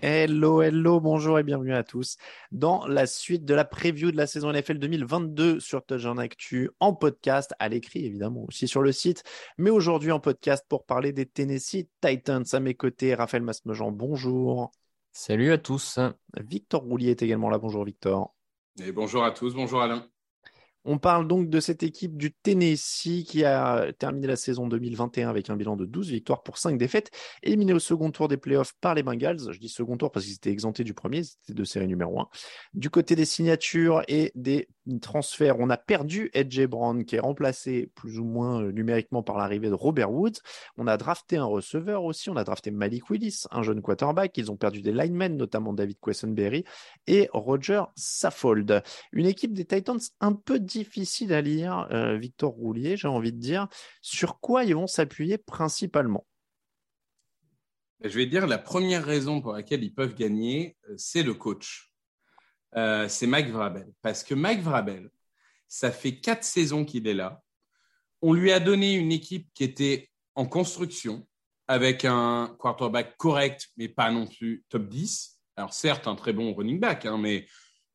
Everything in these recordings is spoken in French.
Hello, hello, bonjour et bienvenue à tous dans la suite de la preview de la saison NFL 2022 sur Touchdown Actu en podcast, à l'écrit évidemment aussi sur le site, mais aujourd'hui en podcast pour parler des Tennessee Titans. À mes côtés, Raphaël Masmejean, bonjour. Salut à tous. Victor Roulier est également là, bonjour Victor. Et bonjour à tous, bonjour Alain. On parle donc de cette équipe du Tennessee qui a terminé la saison 2021 avec un bilan de 12 victoires pour 5 défaites, éliminé au second tour des playoffs par les Bengals. Je dis second tour parce qu'ils étaient exemptés du premier, c'était de série numéro 1. Du côté des signatures et des transferts, on a perdu Edge Brown qui est remplacé plus ou moins euh, numériquement par l'arrivée de Robert Woods. On a drafté un receveur aussi, on a drafté Malik Willis, un jeune quarterback. Ils ont perdu des linemen, notamment David Quessenberry et Roger Saffold. Une équipe des Titans un peu difficile à lire, euh, Victor Roulier, j'ai envie de dire. Sur quoi ils vont s'appuyer principalement? Je vais dire la première raison pour laquelle ils peuvent gagner, euh, c'est le coach. Euh, c'est Mike Vrabel. Parce que Mike Vrabel, ça fait quatre saisons qu'il est là. On lui a donné une équipe qui était en construction, avec un quarterback correct, mais pas non plus top 10. Alors certes, un très bon running back, hein, mais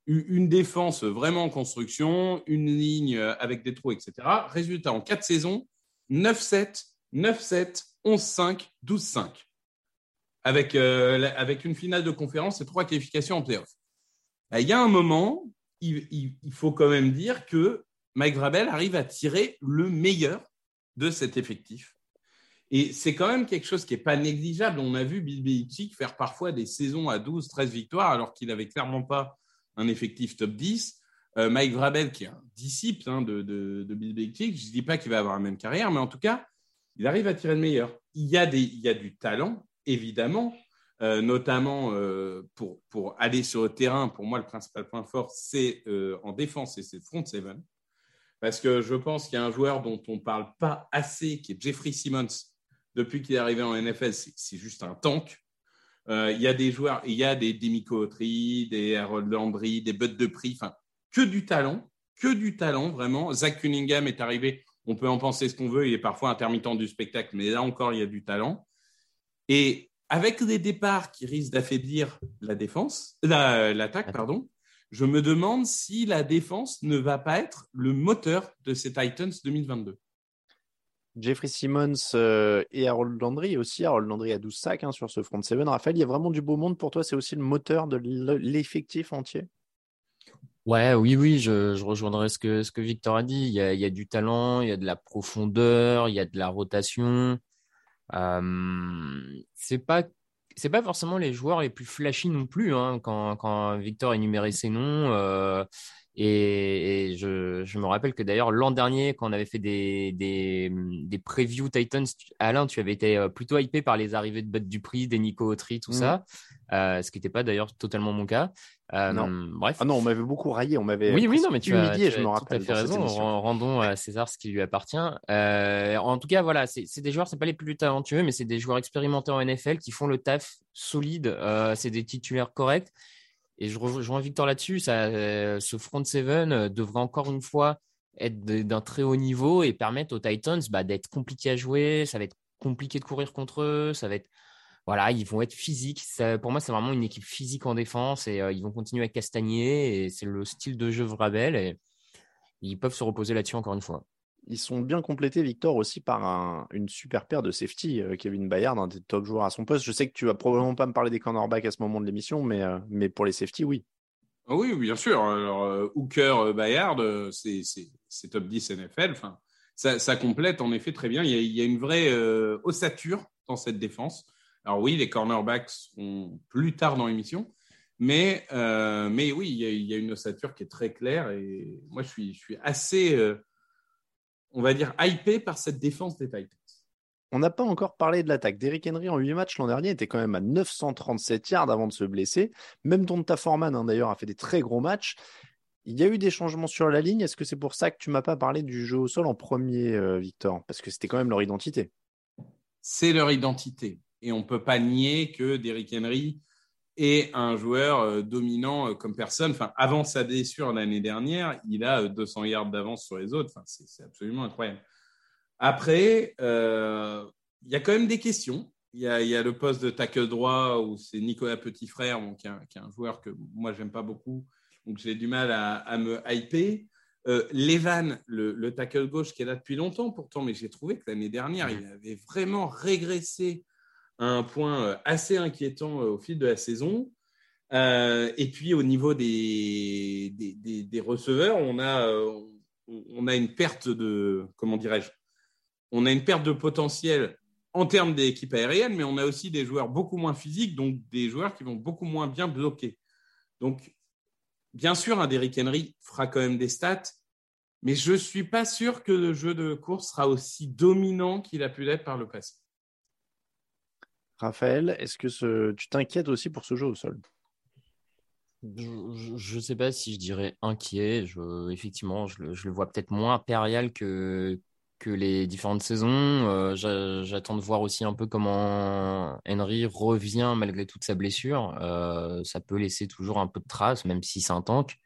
une défense vraiment en construction, une ligne avec des trous, etc. Résultat, en quatre saisons, 9-7, 9-7, 11-5, 12-5. Avec, euh, avec une finale de conférence et trois qualifications en playoff. Bah, il y a un moment, il, faut quand même dire que Mike Vrabel arrive à tirer le meilleur de cet effectif. Et c'est quand même quelque chose qui n'est pas négligeable. On a vu Bill Belichick faire parfois des saisons à 12, 13 victoires alors qu'il n'avait clairement pas un effectif top 10. Euh, Mike Vrabel, qui est un disciple hein, de, Bill Belichick, je ne dis pas qu'il va avoir la même carrière, mais en tout cas, il arrive à tirer le meilleur. Il y a, du talent, évidemment, euh, notamment euh, pour, aller sur le terrain. Pour moi, le principal point fort, c'est en défense et c'est front seven. Parce que je pense qu'il y a un joueur dont on ne parle pas assez, qui est Jeffrey Simmons. Depuis qu'il est arrivé en NFL, c'est juste un tank. Il y a des joueurs, il y a des Demico Autry, des Harold Landry, des Bud de prix, enfin, que du talent, que du talent, vraiment. Zach Cunningham est arrivé, on peut en penser ce qu'on veut, il est parfois intermittent du spectacle, mais là encore, il y a du talent. Et avec des départs qui risquent d'affaiblir la défense, l'attaque, pardon, je me demande si la défense ne va pas être le moteur de ces Titans 2022. Jeffrey Simmons euh, et Harold Landry aussi. Harold Landry a 12 sacs hein, sur ce front 7. Raphaël, il y a vraiment du beau monde pour toi. C'est aussi le moteur de l'effectif entier Ouais, oui, oui, je, rejoindrai ce que, ce que Victor a dit. Il y a, du talent, il y a de la profondeur, il y a de la rotation. Euh, c'est pas pas forcément les joueurs les plus flashy non plus hein, quand, quand Victor énumérait ses noms. Euh, et, je, je, me rappelle que d'ailleurs l'an dernier, quand on avait fait des, des, des previews Titans, Alain, tu avais été euh, plutôt hypé par les arrivées de Bud Dupri, des Nico Autry, tout ça, mmh. euh, ce qui n'était pas d'ailleurs totalement mon cas. Euh, non. Bref. Ah non, on m'avait beaucoup raillé, on m'avait oui, oui, non, mais tu as, je me rappelle. Tout à fait raison. Rendons à César ce qui lui appartient. Euh, en tout cas, voilà, c'est des joueurs, c'est pas les plus talentueux, mais c'est des joueurs expérimentés en NFL qui font le taf solide. C'est des titulaires corrects. Et je rejoins Victor là-dessus. Euh, ce front seven euh, devrait encore une fois être d'un très haut niveau et permettre aux Titans bah, d'être compliqué à jouer. Ça va être compliqué de courir contre eux. Ça va être voilà, ils vont être physiques. pour moi, c'est vraiment une équipe physique en défense et ils vont continuer à castagner. Et c'est le style de jeu Vrabel. Et ils peuvent se reposer là-dessus encore une fois. Ils sont bien complétés, Victor, aussi par une super paire de safety. Kevin Bayard, un des top joueurs à son poste. Je sais que tu vas probablement pas me parler des cornerbacks à ce moment de l'émission, mais, mais pour les safety, oui. Ah oui, bien sûr. Alors, Hooker, Bayard, c'est top 10 NFL. Enfin, ça, complète en effet très bien. Il y a, une vraie ossature dans cette défense. Alors oui, les cornerbacks seront plus tard dans l'émission, mais, euh, mais oui, il y, a, une ossature qui est très claire et moi je suis, assez, euh, on va dire, hypé par cette défense des Titans. On n'a pas encore parlé de l'attaque. Derrick Henry en 8 matchs l'an dernier était quand même à 937 yards avant de se blesser. Même Donta Foreman hein, d'ailleurs a fait des très gros matchs. Il y a eu des changements sur la ligne. Est-ce que c'est pour ça que tu m'as pas parlé du jeu au sol en premier, euh, Victor? Parce que c'était quand même leur identité. C'est leur identité et on ne peut pas nier que Derrick Henry est un joueur euh, dominant euh, comme personne. Enfin, avant sa blessure l'année dernière, il a 200 euh, yards d'avance sur les autres. Enfin, c'est absolument incroyable. Après, il y a quand même des questions. Il y, a, le poste de tackle droit où c'est Nicolas Petit-Frère, qui, est un joueur que moi, j'aime pas beaucoup. Donc, j'ai du mal à, me hyper. Levan, le, le, tackle gauche qui est là depuis longtemps pourtant, mais j'ai trouvé que l'année dernière, il avait vraiment régressé un point euh, assez inquiétant euh, au fil de la saison. Euh, et puis au niveau des, des, receveurs, on a, on a une perte de, comment dirais-je, on a une perte de potentiel en termes d'équipe aérienne, mais on a aussi des joueurs beaucoup moins physiques, donc des joueurs qui vont beaucoup moins bien bloquer. Donc, bien sûr, un Derrick Henry fera quand même des stats, mais je ne suis pas sûr que le jeu de course sera aussi dominant qu'il a pu l'être par le passé. Raphaël, est-ce que tu t'inquiètes aussi pour ce jeu au sol? Je ne sais pas si je dirais inquiet. effectivement, je le, vois peut-être moins impérial que, les différentes saisons. Euh, j'attends de voir aussi un peu comment Henry revient malgré toute sa blessure. Euh, ça peut laisser toujours un peu de traces, même si c'est un tank.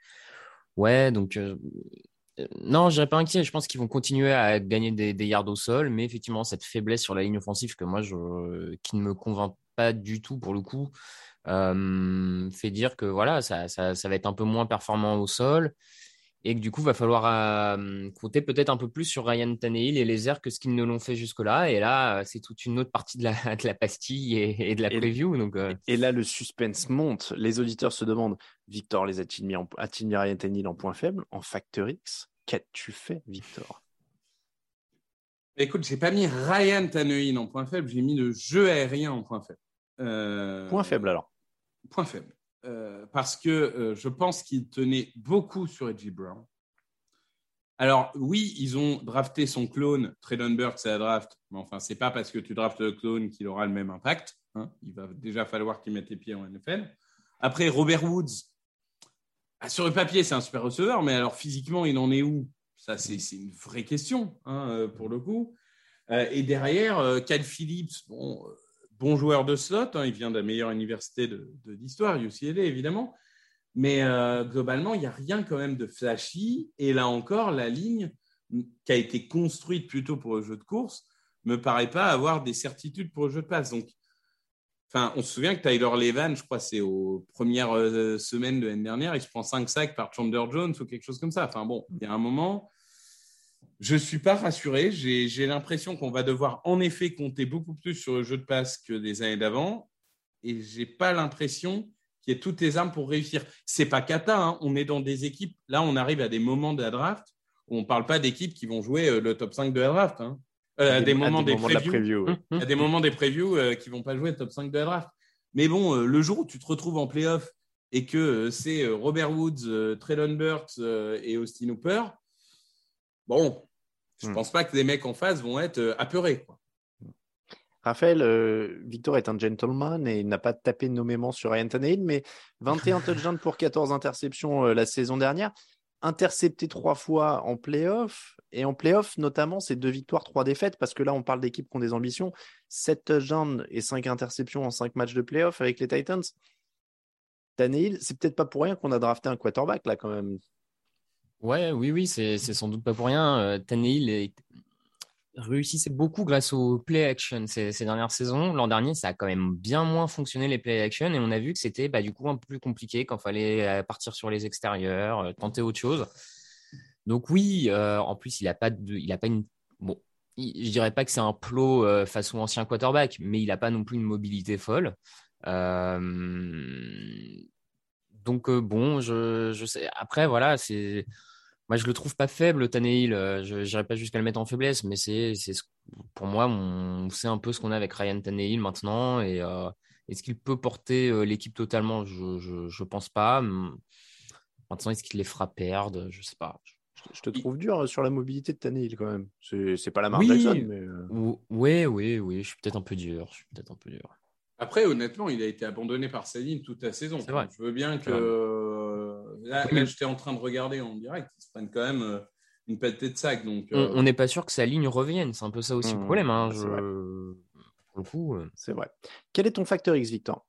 Ouais, donc euh, non, je dirais pas inquiet. Je pense qu'ils vont continuer à gagner des, yards au sol, mais effectivement, cette faiblesse sur la ligne offensive que moi, je, qui ne me convainc pas du tout pour le coup, euh, fait dire que voilà, ça, ça, va être un peu moins performant au sol et que du coup, va falloir euh, compter peut-être un peu plus sur Ryan Tannehill et les airs que ce qu'ils ne l'ont fait jusque-là. Et là, c'est toute une autre partie de la, de la pastille et, de la preview. Donc, euh. Et là, le suspense monte. Les auditeurs se demandent Victor les a-t-il mis, en, mis Ryan Tannehill en point faible En Factor X? Qu'as-tu fait, Victor? Écoute, j'ai pas mis Ryan Tannehill en point faible, j'ai mis le jeu aérien en point faible. Euh, point faible alors Point faible. Euh, parce que euh, je pense qu'il tenait beaucoup sur Edgy Brown. Alors oui, ils ont drafté son clone, Traylon Burks à la draft, mais enfin, c'est pas parce que tu draftes le clone qu'il aura le même impact. Hein. Il va déjà falloir qu'il mette les pieds en NFL. Après, Robert Woods, ah, sur le papier, c'est un super receveur, mais alors physiquement, il en est où? Ça, c'est une vraie question, hein, euh, pour le coup. et derrière, Cal Phillips, bon, bon joueur de slot. Hein, il vient de la meilleure université de, l'histoire, UCLA évidemment. Mais euh, globalement, il n'y a rien quand même de flashy. Et là encore, la ligne qui a été construite plutôt pour le jeu de course me paraît pas avoir des certitudes pour le jeu de passe. Donc, enfin, on se souvient que Tyler Levan, je crois, c'est aux premières euh, semaines de l'année dernière, il se prend 5 sacs par Chandler Jones ou quelque chose comme ça. Enfin bon, il y a un moment, je ne suis pas rassuré. J'ai l'impression qu'on va devoir en effet compter beaucoup plus sur le jeu de passe que des années d'avant. Et je n'ai pas l'impression qu'il y ait toutes les armes pour réussir. C'est pas cata. Hein. On est dans des équipes. Là, on arrive à des moments de la draft où on ne parle pas d'équipes qui vont jouer euh, le top 5 de la draft. Hein. Euh, à, des, moments des, previews, à des moments des previews euh, qui vont pas jouer le top 5 de la draft. Mais bon, le jour où tu te retrouves en playoff et que c'est Robert Woods, Traylon Burks et Austin Hooper, bon, je ne hmm. pense pas que les mecs en face vont être euh, apeurés. Raphaël, euh, Victor est un gentleman et il n'a pas tapé nommément sur Ryan Tannehill, mais 21 touchdowns pour 14 interceptions euh, la saison dernière, intercepté trois fois en playoff. Et en playoff, notamment, c'est deux victoires, trois défaites, parce que là, on parle d'équipes qui ont des ambitions. 7 touchdowns et 5 interceptions en 5 matchs de playoff avec les Titans. Tannehill, c'est peut-être pas pour rien qu'on a drafté un quarterback là quand même. Ouais, oui, oui, c'est sans doute pas pour rien. Euh, Tannehill réussissait beaucoup grâce au play action ces, dernières saisons. L'an dernier, ça a quand même bien moins fonctionné les play action et on a vu que c'était bah, du coup un peu plus compliqué quand fallait euh, partir sur les extérieurs, euh, tenter autre chose. Donc oui, euh, en plus, il n'a pas, de, il a pas une... Bon, je dirais pas que c'est un plot façon ancien quarterback, mais il n'a pas non plus une mobilité folle. Donc bon, je, je sais. Après, voilà, c'est moi, je le trouve pas faible, Tannehill. Euh, je n'irai pas jusqu'à le mettre en faiblesse, mais c'est, pour moi, on sait un peu ce qu'on a avec Ryan Tannehill maintenant. Et euh, est-ce qu'il peut porter euh, l'équipe totalement? Je ne pense pas. Maintenant, est-ce qu'il les fera perdre? Je sais pas. Je te trouve dur sur la mobilité de Tannehill quand même. C'est pas la marque oui, Jackson, mais. Oui, oui, oui. Je suis peut-être un peu dur. Je suis peut-être un peu dur. Après, honnêtement, il a été abandonné par Saline toute la saison. Je veux bien que. Là, j'étais en train de regarder en direct. Ils se prennent quand même euh, une pelletée de sac. Donc, on euh, n'est pas sûr que sa ligne revienne. C'est un peu ça aussi le mmh, problème. Hein. Pour le coup. Euh. C'est vrai. Quel est ton facteur X, Victor?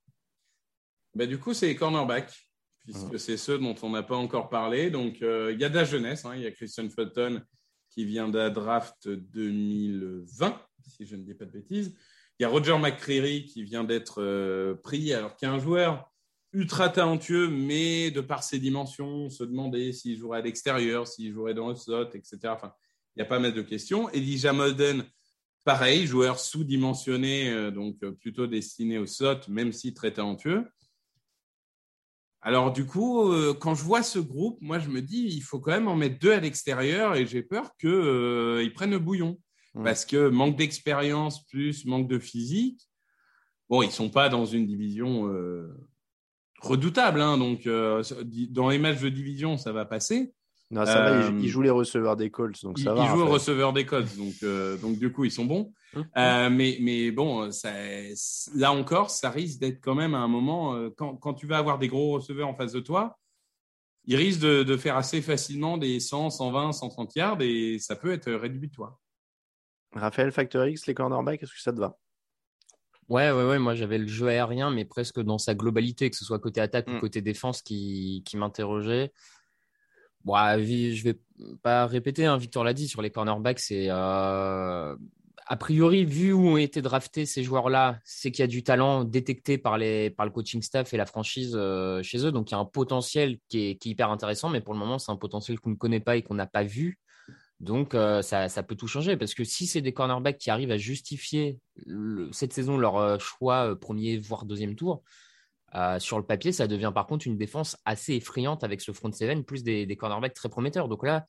Bah, Du coup, c'est les cornerbacks, puisque mmh. c'est ceux dont on n'a pas encore parlé. Donc, il y a de la jeunesse. Hein. Il y a Christian Fulton qui vient de la draft 2020, si je ne dis pas de bêtises. Il y a Roger McCreary qui vient d'être euh, pris, alors qu'il y a un joueur ultra talentueux, mais de par ses dimensions, se demander s'il jouerait à l'extérieur, s'il jouerait dans le slot, etc. Il y a pas mal de questions. Elijah Molden, pareil, joueur sous-dimensionné, euh, donc euh, plutôt destiné au slot, même si très talentueux. Alors du coup, quand je vois ce groupe, moi je me dis, il faut quand même en mettre deux à l'extérieur et j'ai peur qu'ils prennent le bouillon. Parce que manque d'expérience plus manque de physique. Bon, ils sont pas dans une division euh, redoutable, hein, donc euh, dans les matchs de division, ça va passer. Non, ça va, ils, euh, jouent les receveurs des Colts, donc ça va. Ils jouent les receveurs des Colts, donc, donc du coup, ils sont bons. Mm. mais, mais bon, ça, là encore, ça risque d'être quand même à un moment, quand, quand, tu vas avoir des gros receveurs en face de toi, ils risquent de, de faire assez facilement des 100, 120, 130 yards et ça peut être rédhibitoire. Raphaël Factor X, les cornerbacks, est-ce que ça te va? Ouais, ouais, ouais. Moi, j'avais le jeu aérien, mais presque dans sa globalité, que ce soit côté attaque ou mm. côté défense, qui, qui m'interrogeait. Bon, je vais pas répéter, hein, Victor l'a dit, sur les cornerbacks, c'est. Euh, a priori, vu où ont été draftés ces joueurs-là, c'est qu'il y a du talent détecté par, les, par le coaching staff et la franchise euh, chez eux. Donc, il y a un potentiel qui est, qui est hyper intéressant, mais pour le moment, c'est un potentiel qu'on ne connaît pas et qu'on n'a pas vu. Donc, euh, ça, peut tout changer parce que si c'est des cornerbacks qui arrivent à justifier cette saison leur euh, choix euh, premier, voire deuxième tour, sur le papier, ça devient par contre une défense assez effrayante avec ce front seven, plus des, cornerbacks très prometteurs. Donc là,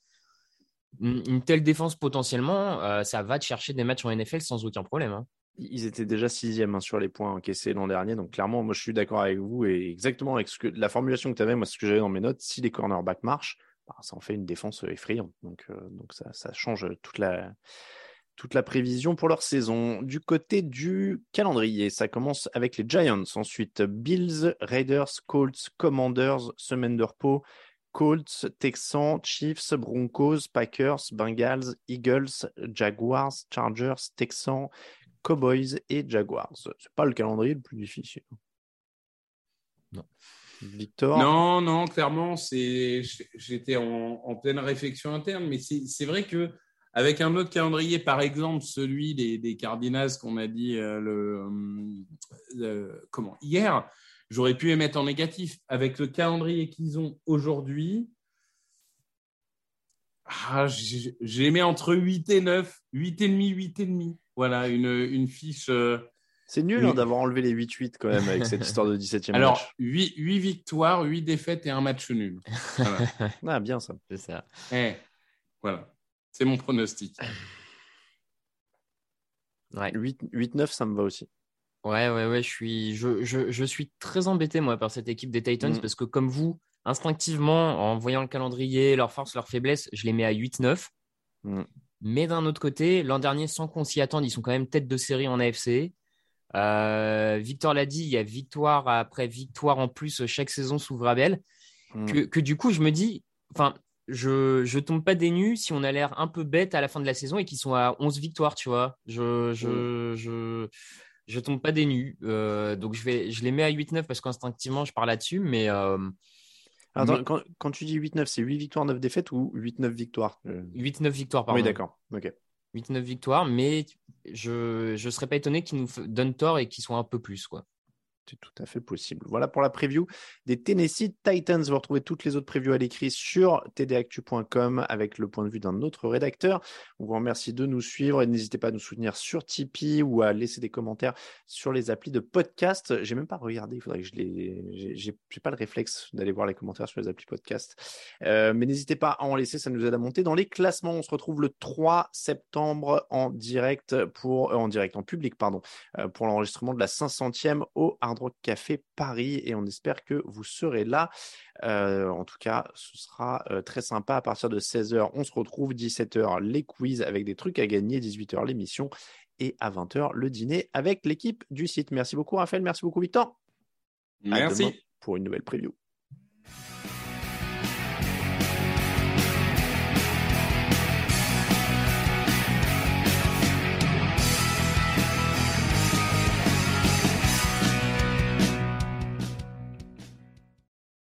une, telle défense potentiellement, ça va te chercher des matchs en NFL sans aucun problème. Hein. Ils étaient déjà sixième hein, sur les points encaissés l'an dernier. Donc clairement, moi je suis d'accord avec vous et exactement avec ce que, la formulation que tu avais, moi ce que j'avais dans mes notes, si les cornerbacks marchent, ça en fait une défense effrayante. Donc, ça, change toute la, prévision pour leur saison. Du côté du calendrier, ça commence avec les Giants. Ensuite, Bills, Raiders, Colts, Commanders, semaine. Colts, Texans, Chiefs, Broncos, Packers, Bengals, Eagles, Jaguars, Chargers, Texans, Cowboys et Jaguars. C'est pas le calendrier le plus difficile. Victor Non, non, clairement, j'étais en, pleine réflexion interne, mais c'est vrai que avec un autre calendrier, par exemple celui des, des Cardinals qu'on a dit euh, le, comment hier, j'aurais pu les mettre en négatif. Avec le calendrier qu'ils ont aujourd'hui, ah, j'ai mis entre 8 et 9, 8 et demi, 8 et demi. Voilà, une, une fiche. Euh, c'est nul hein, d'avoir enlevé les 8-8 quand même avec cette histoire de 17e Alors, match. 8, 8, victoires, 8 défaites et un match nul. ah, bien ça. C'est ça. Eh, voilà. C'est mon pronostic. Ouais. 8-9, ça me va aussi. Ouais, ouais, ouais. Je suis, je, je, je suis très embêté, moi, par cette équipe des Titans mm. parce que, comme vous, instinctivement, en voyant le calendrier, leurs forces, leurs faiblesses, je les mets à 8-9. Mm. Mais d'un autre côté, l'an dernier, sans qu'on s'y attende, ils sont quand même tête de série en AFC. Euh, Victor l'a dit, il y a victoire après victoire en plus chaque saison sous Vrabel. Hmm. Que, du coup, je me dis, enfin, je, je tombe pas des nues si on a l'air un peu bête à la fin de la saison et qu'ils sont à 11 victoires, tu vois. Je, je, je, je, tombe pas des nues. Euh, donc, je, vais, je les mets à 8-9 parce qu'instinctivement, je parle là-dessus. Mais, euh, Quand, quand, tu dis 8-9, c'est 8 victoires, 9 défaites ou 8-9 victoires 8-9 victoires, pardon. Oui, d'accord. Ok. 8-9 victoires, mais je ne serais pas étonné qu'ils nous donnent tort et qu'ils soient un peu plus. quoi. C'est tout à fait possible. Voilà pour la preview des Tennessee Titans. Vous retrouvez toutes les autres previews à l'écrit sur tdactu.com avec le point de vue d'un autre rédacteur. On vous remercie de nous suivre et n'hésitez pas à nous soutenir sur Tipeee ou à laisser des commentaires sur les applis de podcast. J'ai même pas regardé, il faudrait que je les. J'ai pas le réflexe d'aller voir les commentaires sur les applis podcast. Euh, mais n'hésitez pas à en laisser, ça nous aide à monter dans les classements. On se retrouve le 3 septembre en direct pour euh, en direct en public pardon euh, pour l'enregistrement de la 500e au Hard Café Paris et on espère que vous serez là. Euh, en tout cas, ce sera euh, très sympa. À partir de 16h, on se retrouve. 17h, les quiz avec des trucs à gagner. 18h, l'émission. Et à 20h, le dîner avec l'équipe du site. Merci beaucoup, Raphaël. Merci beaucoup, Victor. Merci. pour une nouvelle preview.